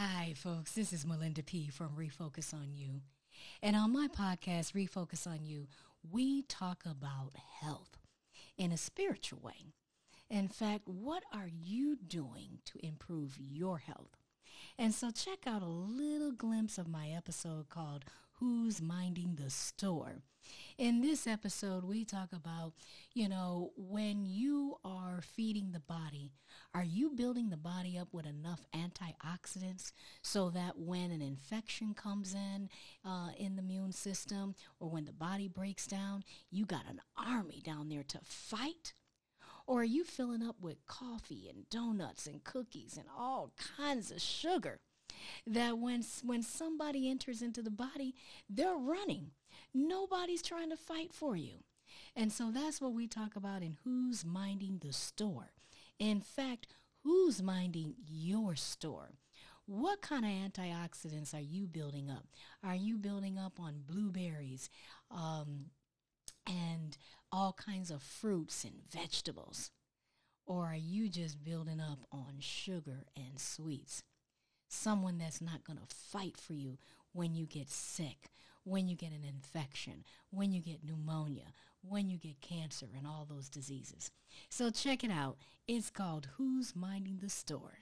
Hi, folks. This is Melinda P. from Refocus on You. And on my podcast, Refocus on You, we talk about health in a spiritual way. In fact, what are you doing to improve your health? And so check out a little glimpse of my episode called Who's Minding the Store? In this episode, we talk about, you know, when you are feeding the body, are you building the body up with enough antioxidants so that when an infection comes in uh, in the immune system or when the body breaks down, you got an army down there to fight? Or are you filling up with coffee and donuts and cookies and all kinds of sugar? That when when somebody enters into the body, they're running. Nobody's trying to fight for you. And so that's what we talk about in who's minding the store. In fact, who's minding your store? What kind of antioxidants are you building up? Are you building up on blueberries um, all kinds of fruits and vegetables? Or are you just building up on sugar and sweets? Someone that's not going to fight for you when you get sick, when you get an infection, when you get pneumonia, when you get cancer and all those diseases. So check it out. It's called Who's Minding the Store?